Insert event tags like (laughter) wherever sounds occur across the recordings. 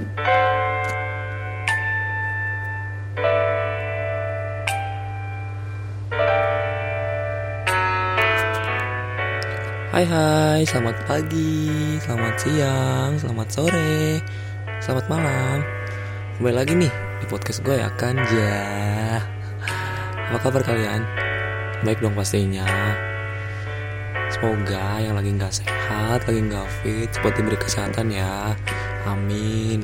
Hai hai, selamat pagi, selamat siang, selamat sore, selamat malam. Kembali lagi nih di podcast gue ya kan ja Apa kabar kalian? Baik dong pastinya. Semoga yang lagi gak sehat, lagi gak fit Cepat diberi kesehatan ya Amin.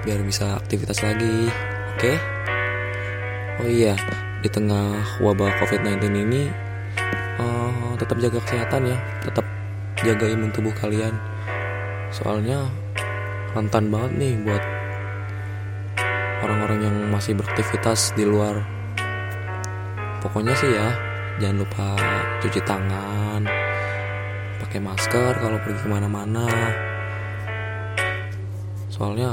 Biar bisa aktivitas lagi Oke? Oh iya, di tengah wabah COVID-19 ini uh, tetap jaga kesehatan ya. Tetap jaga imun tubuh kalian. Soalnya rentan banget nih buat orang-orang yang masih beraktivitas di luar. Pokoknya sih ya jangan lupa cuci tangan pakai masker kalau pergi ke mana-mana soalnya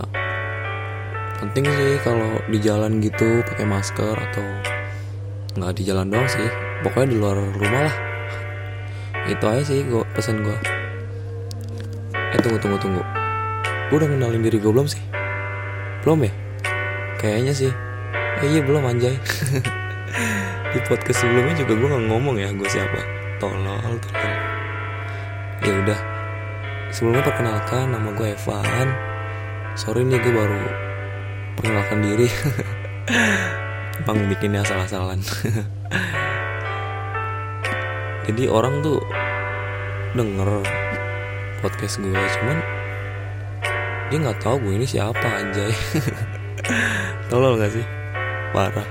penting sih kalau di jalan gitu pakai masker atau nggak di jalan doang sih. Pokoknya di luar rumah lah. Itu aja sih gue pesan gue eh tunggu tunggu tunggu. Gue udah kenalin diri gue belum sih? Belum ya? Kayaknya sih. Eh iya belum anjay. (laughs) Di podcast sebelumnya juga gue nggak ngomong ya gue siapa. Tolol tolol. Ya udah. Sebelumnya perkenalkan nama gue Evan sorry nih gue baru perkenalkan diri. (laughs) Bang bikinnya salah-salahan (laughs) jadi orang tuh denger podcast gue cuman dia nggak tahu gue ini siapa anjay. (laughs) Tolol gak sih? Parah.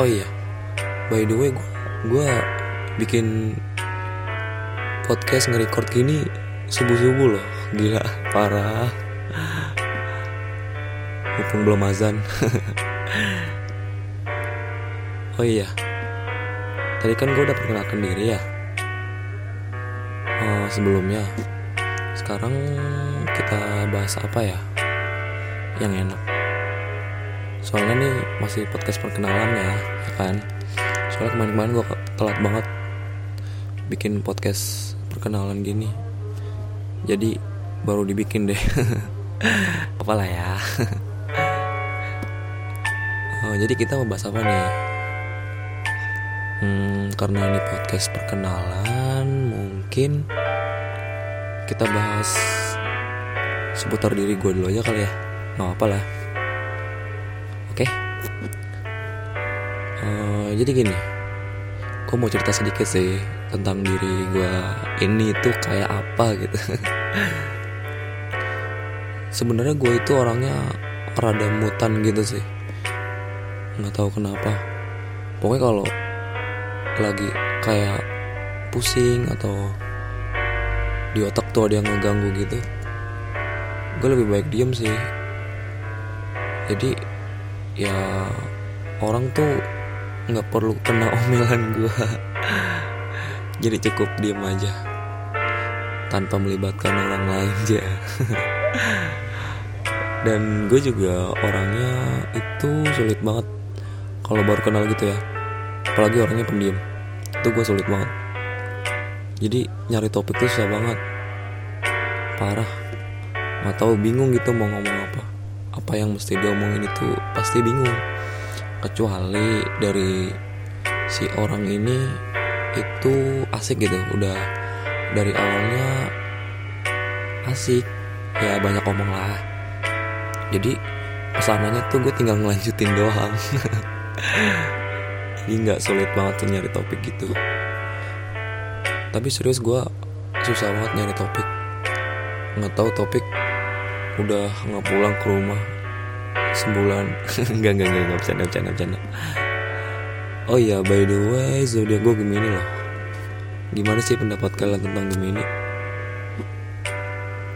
Oh iya by the way gue gue bikin podcast nge-record gini subuh-subuh loh gila parah. Mumpung belum azan. (laughs) Oh iya. Tadi kan gue udah perkenalkan diri ya. Oh, sebelumnya. Sekarang kita bahas apa ya? Yang enak. Soalnya nih masih podcast perkenalan ya, ya kan? Soalnya kemarin-kemarin gue telat banget bikin podcast perkenalan gini. Jadi baru dibikin deh (laughs) apalah ya (laughs) oh, jadi kita mau bahas apa nih Hmm, karena ini podcast perkenalan, mungkin kita bahas seputar diri gue dulu aja kali ya. Nggak apa lah. Oke. Uh, jadi gini, gue mau cerita sedikit sih tentang diri gue ini tuh kayak apa gitu. (laughs) Sebenarnya gue itu orangnya rada mutan gitu sih. Nggak tahu kenapa. Pokoknya kalau lagi kayak pusing atau di otak tuh ada yang ngeganggu gitu gue lebih baik diem sih jadi ya orang tuh nggak perlu kena omelan gue (laughs) jadi cukup diem aja tanpa melibatkan orang lain (laughs) aja dan gue juga orangnya itu sulit banget. Kalau baru kenal gitu ya apalagi orangnya pendiam itu gue sulit banget. Jadi nyari topik tuh susah banget. Parah. Nggak tahu bingung gitu mau ngomong apa. Apa yang mesti diomongin itu pasti bingung. Kecuali dari si orang ini itu asik gitu udah dari awalnya asik. Ya banyak ngomong lah. Jadi pesanannya tuh gue tinggal ngelanjutin doang. (laughs) Jadi nggak sulit banget tuh nyari topik gitu. Tapi serius gue susah banget nyari topik. Nggak tahu topik udah nggak pulang ke rumah sebulan. (laughs) Nggak nggak nggak nggak bercanda bercanda bercanda. Oh iya by the way zodiak gue gemini loh gimana sih pendapat kalian tentang gemini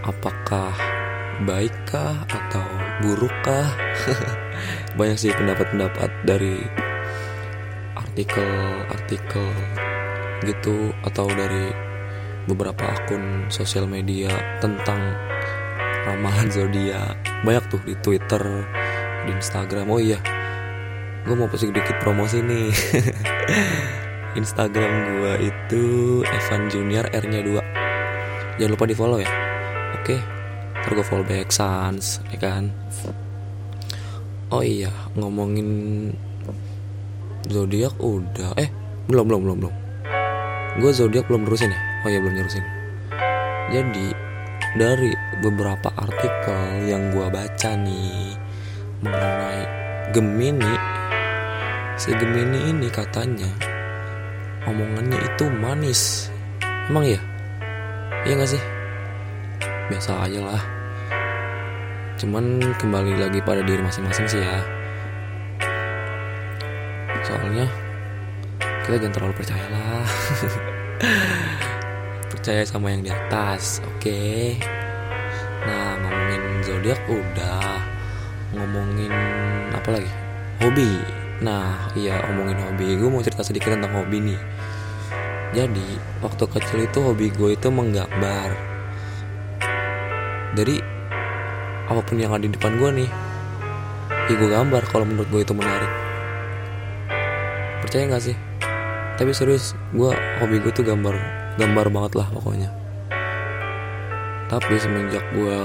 apakah baikkah atau burukkah? (laughs) Banyak sih pendapat-pendapat dari artikel-artikel gitu atau dari beberapa akun sosial media tentang ramalan zodiak banyak tuh di Twitter di Instagram. Oh iya gue mau sedikit promosi nih (laughs) Instagram gue itu Evan Junior R nya 2 jangan lupa di follow ya. Oke ntar gue fallback Suns ya kan? Oh iya ngomongin zodiak udah. Eh belum belum belum belum. Gue zodiak belum terusin ya? Oh iya belum terusin. Jadi dari beberapa artikel yang gue baca nih mengenai Gemini si Gemini ini katanya omongannya itu manis. Emang ya iya gak sih? Biasa aja lah. Cuman kembali lagi pada diri masing-masing sih ya. Soalnya kita jangan terlalu percaya lah. (laughs) Percaya sama yang di atas oke? Okay. nah ngomongin zodiak udah. Ngomongin apa lagi? Hobi. Nah iya ngomongin hobi. Gue mau cerita sedikit tentang hobi nih jadi waktu kecil itu hobi gue itu menggambar. Dari apa pun yang ada di depan gue nih ya gue gambar kalau menurut gue itu menarik. Percaya gak sih? Tapi serius gue hobi gue tuh gambar gambar banget lah pokoknya. Tapi semenjak gue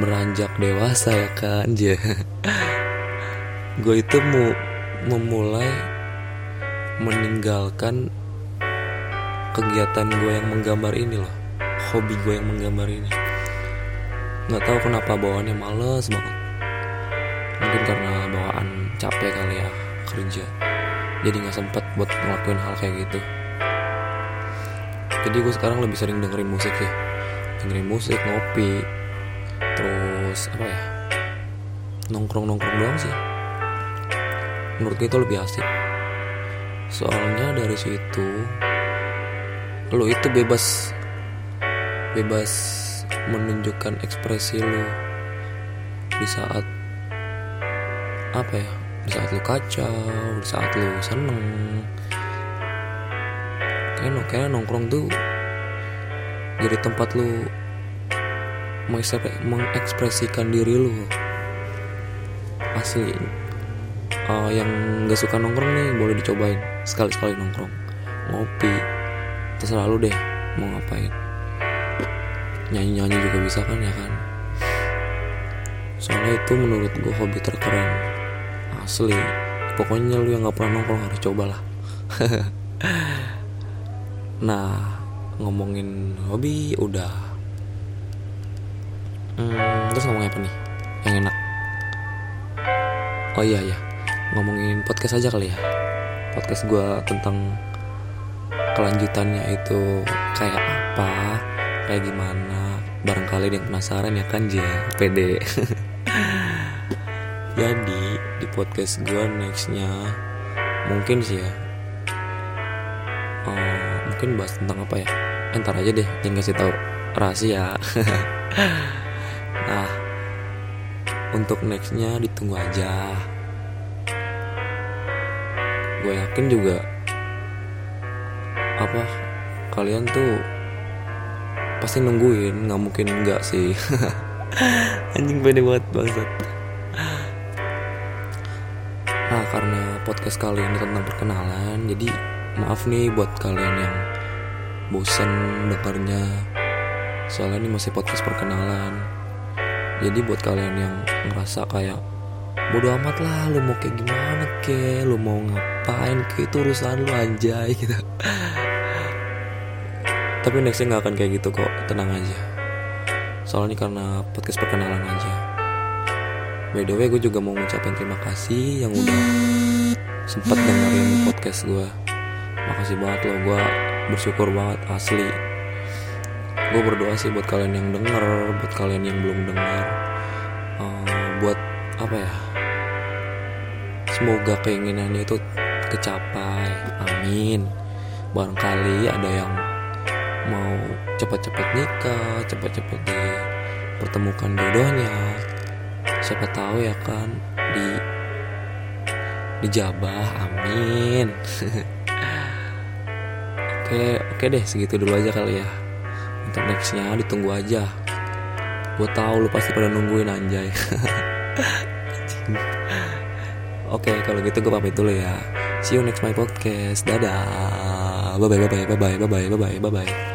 beranjak dewasa ya kan (laughs) dia gue itu mau memulai meninggalkan kegiatan gue yang menggambar ini loh. Hobi gue yang menggambar ini. Nggak tahu kenapa bawaannya males banget. Mungkin karena bawaan capek kali ya kerja. Jadi nggak sempet buat ngelakuin hal kayak gitu. Jadi gue sekarang lebih sering dengerin musik ya dengerin musik ngopi. Terus apa ya nongkrong nongkrong doang sih. Menurut gue itu lebih asik. Soalnya dari situ lo itu bebas. Bebas menunjukkan ekspresi lo di saat apa ya di saat lo kacau di saat lo seneng. Kayaknya kayaknya nongkrong tuh jadi tempat lo mengekspresikan diri lo asli uh, yang gak suka nongkrong nih boleh dicobain. Sekali-sekali nongkrong ngopi terserah lu deh mau ngapain. Nyanyi-nyanyi juga bisa kan ya kan? Soalnya itu menurut gue hobi terkeren. Asli. Pokoknya lu yang gak pernah nongkrong harus cobalah. (laughs) Nah ngomongin hobi udah. Hmm, terus ngomongin apa nih? Yang enak. Oh iya iya. Ngomongin podcast aja kali ya. Podcast gue tentang kelanjutannya itu kayak apa? Kayak gimana? Barangkali ada yang penasaran ya kan J? Pede (laughs) jadi di podcast gue nextnya mungkin sih ya uh, mungkin bahas tentang apa ya? Entar aja deh jangan kasih tahu rahasia. (laughs) Nah untuk nextnya ditunggu aja. Gue yakin juga apa kalian tuh pasti nungguin nggak mungkin enggak sih. (laughs) Anjing pede banget bangsat. Nah karena podcast kali ini tentang perkenalan jadi maaf nih buat kalian yang bosan dengarnya. Soalnya ini masih podcast perkenalan. Jadi buat kalian yang ngerasa kayak bodo amat lah lu mau kayak gimana ke lu mau ngapain ke itu urusan lu anjay (laughs) gitu tapi nextnya nggak akan kayak gitu kok. Tenang aja. Soalnya karena podcast perkenalan aja. By the way gue juga mau ngucapin terima kasih yang udah sempat dengerin podcast gue makasih banget loh gue bersyukur banget asli. Gue berdoa sih buat kalian yang denger buat kalian yang belum dengar uh, buat apa ya? Semoga keinginannya itu kecapai. Amin. Barangkali ada yang mau cepat-cepat nikah cepat-cepat dipertemukan jodohnya siapa tahu ya kan di dijabah amin (laughs) oke oke deh segitu dulu aja kali ya untuk nextnya ditunggu aja gue tahu lu pasti pada nungguin anjay (laughs) Oke, kalau gitu gue pamit dulu ya. See you next my podcast. Dadah. Bye bye bye bye bye bye bye bye bye bye.